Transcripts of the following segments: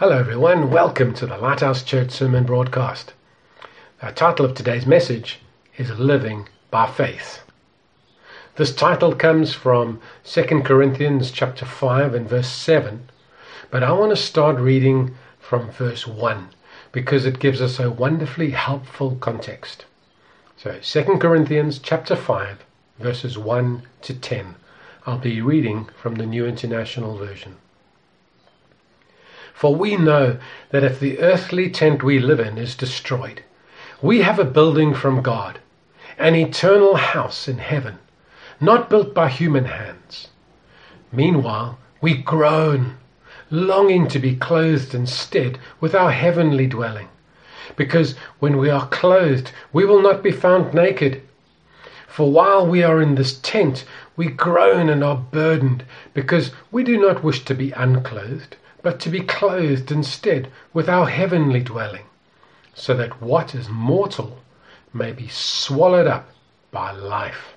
Hello, everyone. Welcome to the Lighthouse Church Sermon Broadcast. The title of today's message is Living by Faith. This title comes from 2 Corinthians chapter 5 and verse 7, but I want to start reading from verse 1 because it gives us a wonderfully helpful context. So, 2 Corinthians chapter 5, verses 1 to 10. I'll be reading from the New International Version. For we know that if the earthly tent we live in is destroyed, we have a building from God, an eternal house in heaven, not built by human hands. Meanwhile, we groan, longing to be clothed instead with our heavenly dwelling, because when we are clothed, we will not be found naked. For while we are in this tent, we groan and are burdened, because we do not wish to be unclothed but to be clothed instead with our heavenly dwelling, so that what is mortal may be swallowed up by life.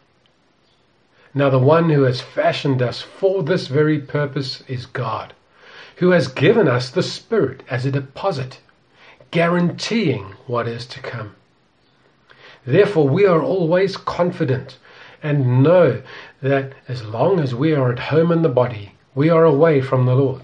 Now, the one who has fashioned us for this very purpose is God, who has given us the Spirit as a deposit, guaranteeing what is to come. Therefore, we are always confident and know that as long as we are at home in the body, we are away from the Lord.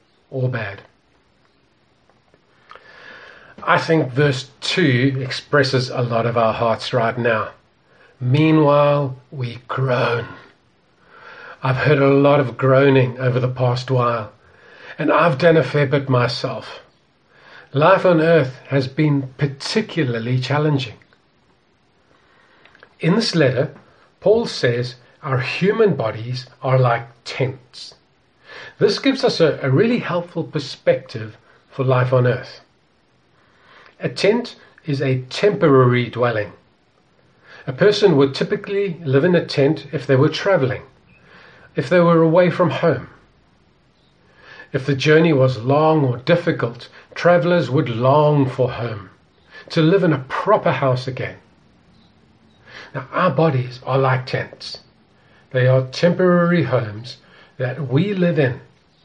or bad. I think verse 2 expresses a lot of our hearts right now. Meanwhile, we groan. I've heard a lot of groaning over the past while, and I've done a fair bit myself. Life on earth has been particularly challenging. In this letter, Paul says our human bodies are like tents. This gives us a, a really helpful perspective for life on earth. A tent is a temporary dwelling. A person would typically live in a tent if they were traveling, if they were away from home. If the journey was long or difficult, travelers would long for home, to live in a proper house again. Now, our bodies are like tents. They are temporary homes that we live in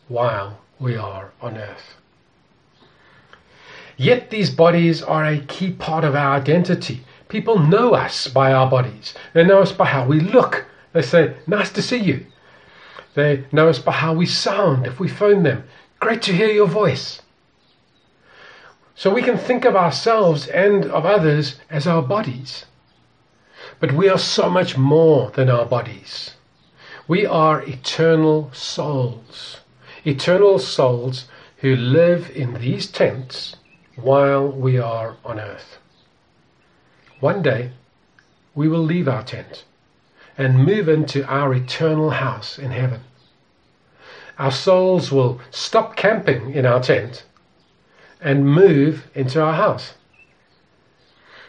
while we are on earth. Yet these bodies are a key part of our identity. People know us by our bodies. They know us by how we look. They say, Nice to see you. They know us by how we sound if we phone them. Great to hear your voice. So we can think of ourselves and of others as our bodies. But we are so much more than our bodies. We are eternal souls eternal souls who live in these tents while we are on earth. One day, we will leave our tent and move into our eternal house in heaven. Our souls will stop camping in our tent and move into our house.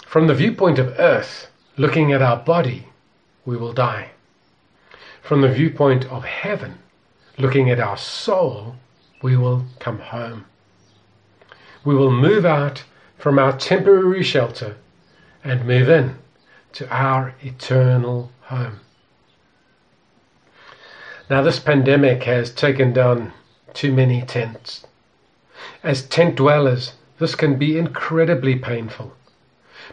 From the viewpoint of earth, looking at our body, we will die. From the viewpoint of heaven, looking at our soul, we will come home. We will move out from our temporary shelter and move in to our eternal home. Now, this pandemic has taken down too many tents. As tent dwellers, this can be incredibly painful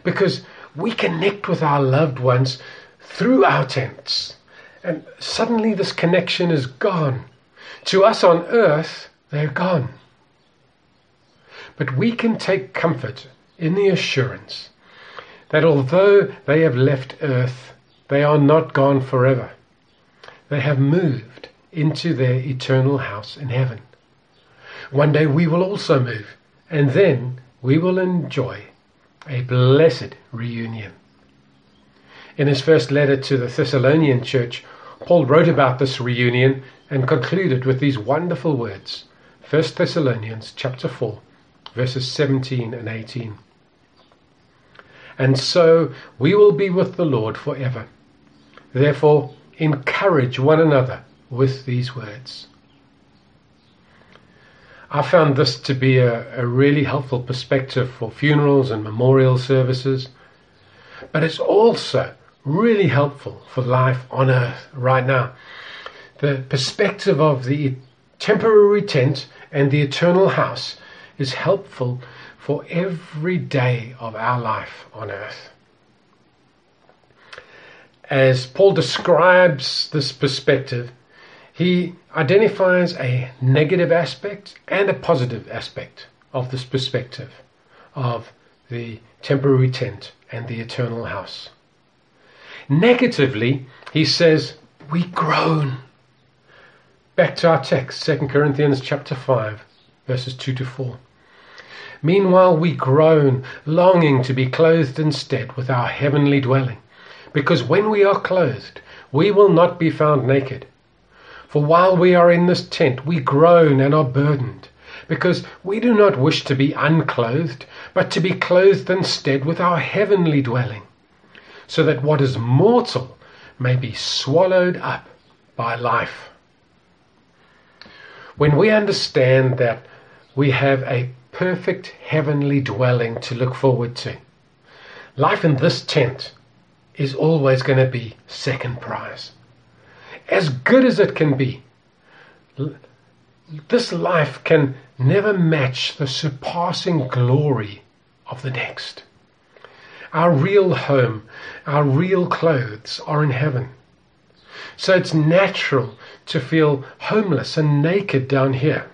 because we connect with our loved ones through our tents, and suddenly this connection is gone to us on earth, they're gone. But we can take comfort in the assurance that although they have left earth, they are not gone forever. They have moved into their eternal house in heaven. One day we will also move, and then we will enjoy a blessed reunion. In his first letter to the Thessalonian church, Paul wrote about this reunion and concluded with these wonderful words 1 Thessalonians chapter 4, verses 17 and 18. And so we will be with the Lord forever. Therefore, encourage one another with these words. I found this to be a, a, really helpful perspective for funerals and memorial services, but it's also really helpful for life on earth right now. The perspective of the temporary tent and the eternal house is helpful for every day of our life on earth. As Paul describes this perspective, he identifies a negative aspect and a positive aspect of this perspective of the temporary tent and the eternal house. Negatively, he says, we groan. Back to our text, 2 Corinthians chapter 5, verses 2 to 4. Meanwhile, we groan, longing to be clothed instead with our heavenly dwelling, because when we are clothed, we will not be found naked. For while we are in this tent, we groan and are burdened, because we do not wish to be unclothed, but to be clothed instead with our heavenly dwelling, so that what is mortal may be swallowed up by life. When we understand that we have a perfect heavenly dwelling to look forward to, life in this tent is always going to be second prize as good as it can be. This life can never match the surpassing glory of the next. Our real home, our real clothes are in heaven. So it's natural to feel homeless and naked down here.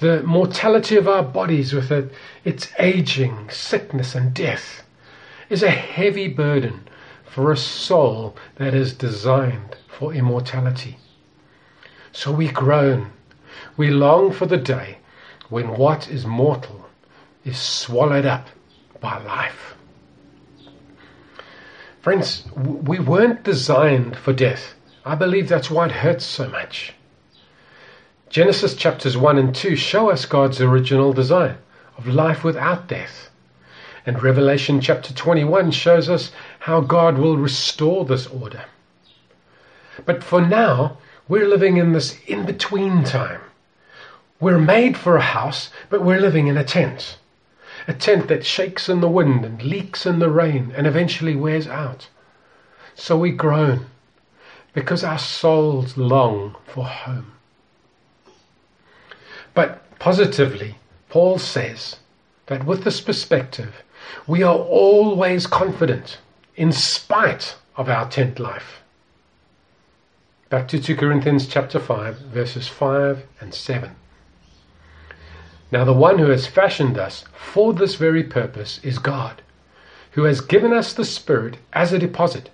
The mortality of our bodies with it, its aging, sickness, and death is a heavy burden for a soul that is designed for immortality. So we groan, we long for the day when what is mortal is swallowed up by life. Friends, we weren't designed for death. I believe that's why it hurts so much. Genesis chapters 1 and 2 show us God's original design of life without death. And Revelation chapter 21 shows us how God will restore this order. But for now, we're living in this in between time. We're made for a house, but we're living in a tent. A tent that shakes in the wind and leaks in the rain and eventually wears out. So we groan because our souls long for home. But positively, Paul says that with this perspective, we are always confident in spite of our tent life. Back to 2 Corinthians chapter 5, verses 5 and 7. Now, the one who has fashioned us for this very purpose is God, who has given us the Spirit as a deposit,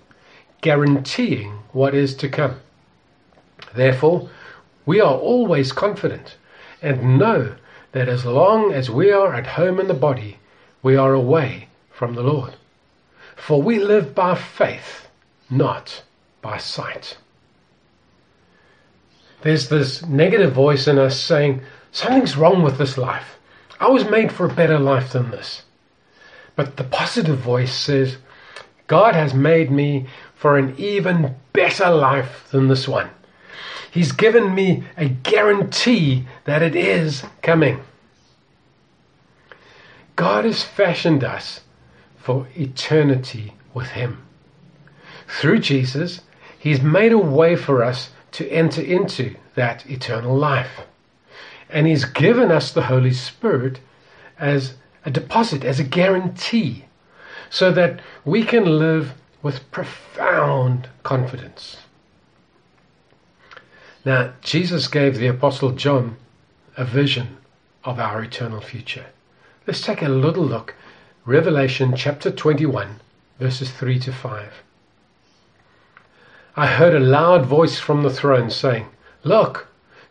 guaranteeing what is to come. Therefore, we are always confident and know that as long as we are at home in the body, we are away from the Lord. For we live by faith, not by sight. There's this negative voice in us saying, Something's wrong with this life. I was made for a better life than this. But the positive voice says, God has made me for an even better life than this one. He's given me a guarantee that it is coming. God has fashioned us for eternity with Him. Through Jesus, He's made a way for us to enter into that eternal life. And He's given us the Holy Spirit as a deposit, as a guarantee, so that we can live with profound confidence. Now, Jesus gave the Apostle John a vision of our eternal future. Let's take a little look. Revelation chapter 21, verses 3 to 5. I heard a loud voice from the throne saying, Look,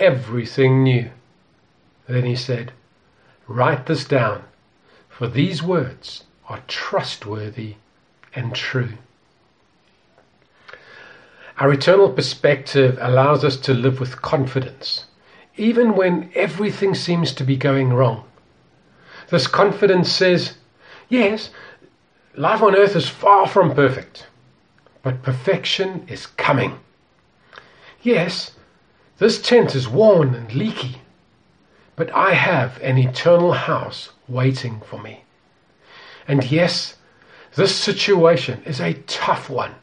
everything new. Then he said, Write this down, for these words are trustworthy and true. Our eternal perspective allows us to live with confidence, even when everything seems to be going wrong. This confidence says, yes, life on earth is far from perfect, but perfection is coming. Yes, this tent is worn and leaky, but I have an eternal house waiting for me. And yes, this situation is a tough one,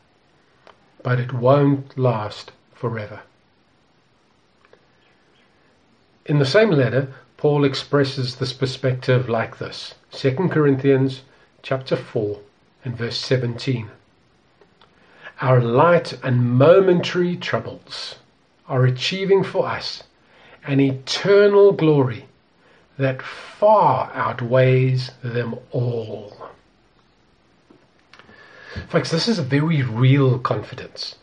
but it won't last forever. In the same letter, Paul expresses this perspective like this 2 Corinthians chapter 4 and verse 17. Our light and momentary troubles are achieving for us an eternal glory that far outweighs them all. Folks, this is a very real confidence.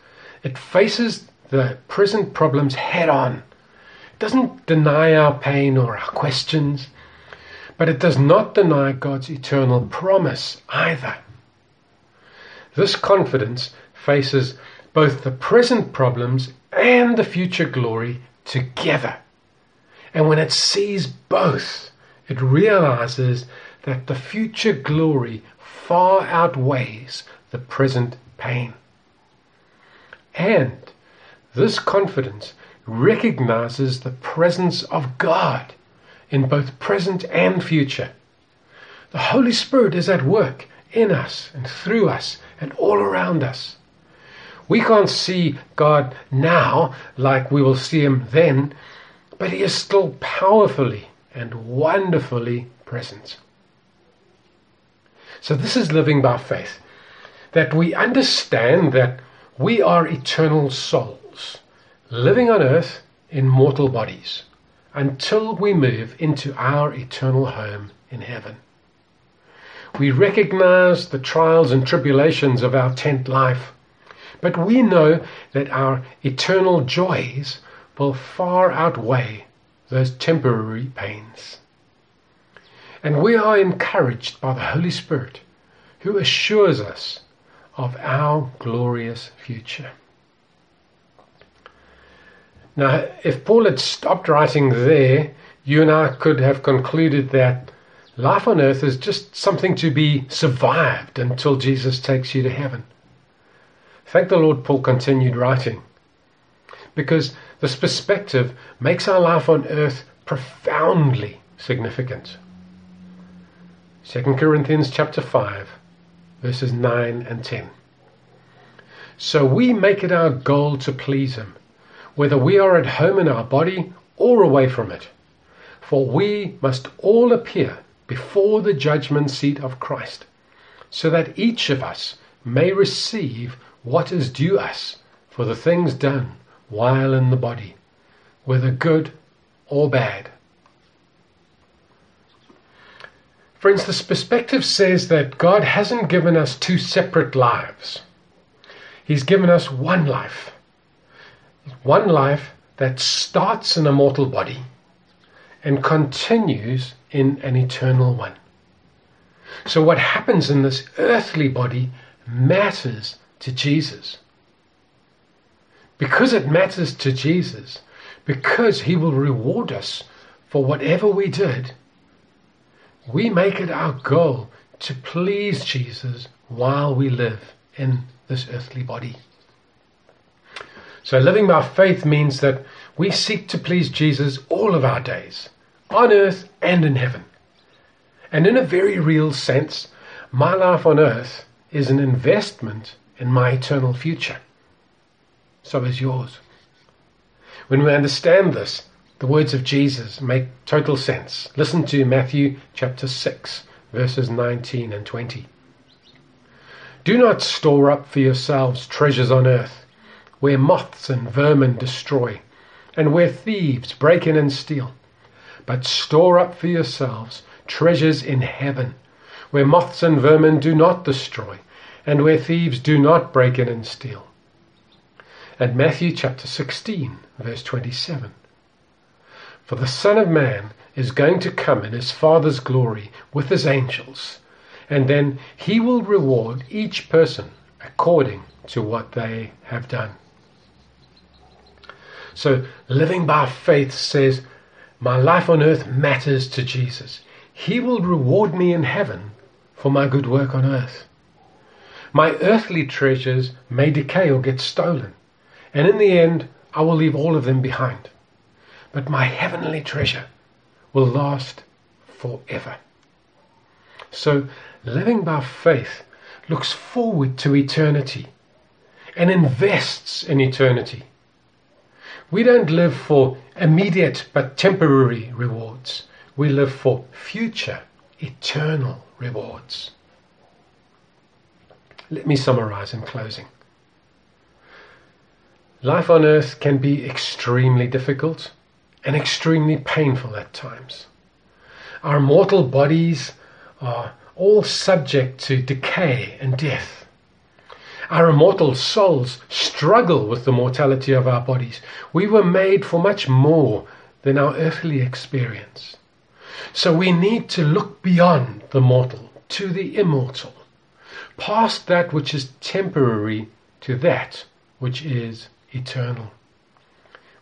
It faces the present problems head on It doesn't deny our pain or our questions, but it does not deny God's eternal promise either. This confidence faces both the present problems and the future glory together. And when it sees both, it realizes that the future glory far outweighs the present pain. And this confidence recognizes the presence of God in both present and future. The Holy Spirit is at work in us and through us and all around us. We can't see God now like we will see Him then, but He is still powerfully and wonderfully present. So, this is living by faith that we understand that we are eternal souls living on earth in mortal bodies until we move into our eternal home in heaven. We recognize the trials and tribulations of our tent life, but we know that our eternal joys will far outweigh those temporary pains. And we are encouraged by the Holy Spirit, who assures us of our glorious future. Now, if Paul had stopped writing there, you and I could have concluded that life on earth is just something to be survived until Jesus takes you to heaven. Thank the Lord, Paul continued writing, because this perspective makes our life on earth profoundly significant. 2 Corinthians chapter 5, verses 9 and 10. So we make it our goal to please Him whether we are at home in our body or away from it. For we must all appear before the judgment seat of Christ, so that each of us may receive what is due us for the things done while in the body, whether good or bad. Friends, this perspective says that God hasn't given us two separate lives. He's given us one life one life that starts in a mortal body and continues in an eternal one. So, what happens in this earthly body matters to Jesus. Because it matters to Jesus, because He will reward us for whatever we did, we make it our goal to please Jesus while we live in this earthly body. So living by faith means that we seek to please Jesus all of our days, on earth and in heaven. And in a very real sense, my life on earth is an investment in my eternal future. So is yours. When we understand this, the words of Jesus make total sense. Listen to Matthew chapter 6, verses 19 and 20. Do not store up for yourselves treasures on earth where moths and vermin destroy, and where thieves break in and steal. but store up for yourselves treasures in heaven, where moths and vermin do not destroy, and where thieves do not break in and steal. And Matthew chapter 16, verse 27. For the Son of Man is going to come in his Father's glory with his angels, and then he will reward each person according to what they have done. So, living by faith says, My life on earth matters to Jesus. He will reward me in heaven for my good work on earth. My earthly treasures may decay or get stolen, and in the end, I will leave all of them behind. But my heavenly treasure will last forever. So, living by faith looks forward to eternity and invests in eternity. We don't live for immediate but temporary rewards. We live for future, eternal rewards. Let me summarize in closing. Life on earth can be extremely difficult and extremely painful at times. Our mortal bodies are all subject to decay and death. Our immortal souls struggle with the mortality of our bodies. We were made for much more than our earthly experience. So we need to look beyond the mortal to the immortal, past that which is temporary to that which is eternal.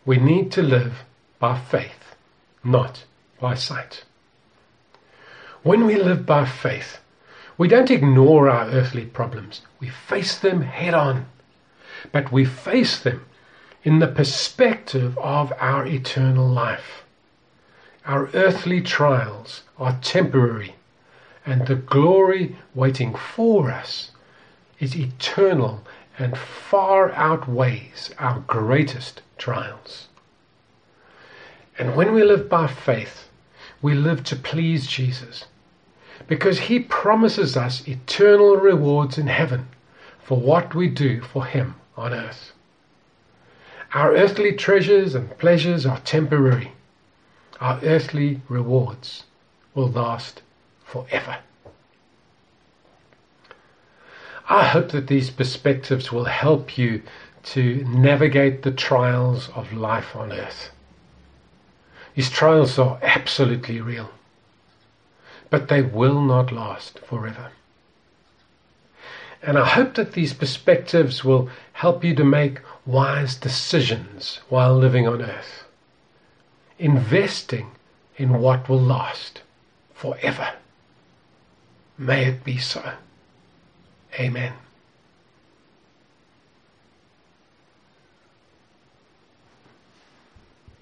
We need to live by faith, not by sight. When we live by faith, we don't ignore our earthly problems. We face them head on. But we face them in the perspective of our eternal life. Our earthly trials are temporary, and the glory waiting for us is eternal and far outweighs our greatest trials. And when we live by faith, we live to please Jesus because he promises us eternal rewards in heaven for what we do for him on earth. Our earthly treasures and pleasures are temporary. Our earthly rewards will last forever. I hope that these perspectives will help you to navigate the trials of life on earth. These trials are absolutely real but they will not last forever. And I hope that these perspectives will help you to make wise decisions while living on earth, investing in what will last forever. May it be so. Amen.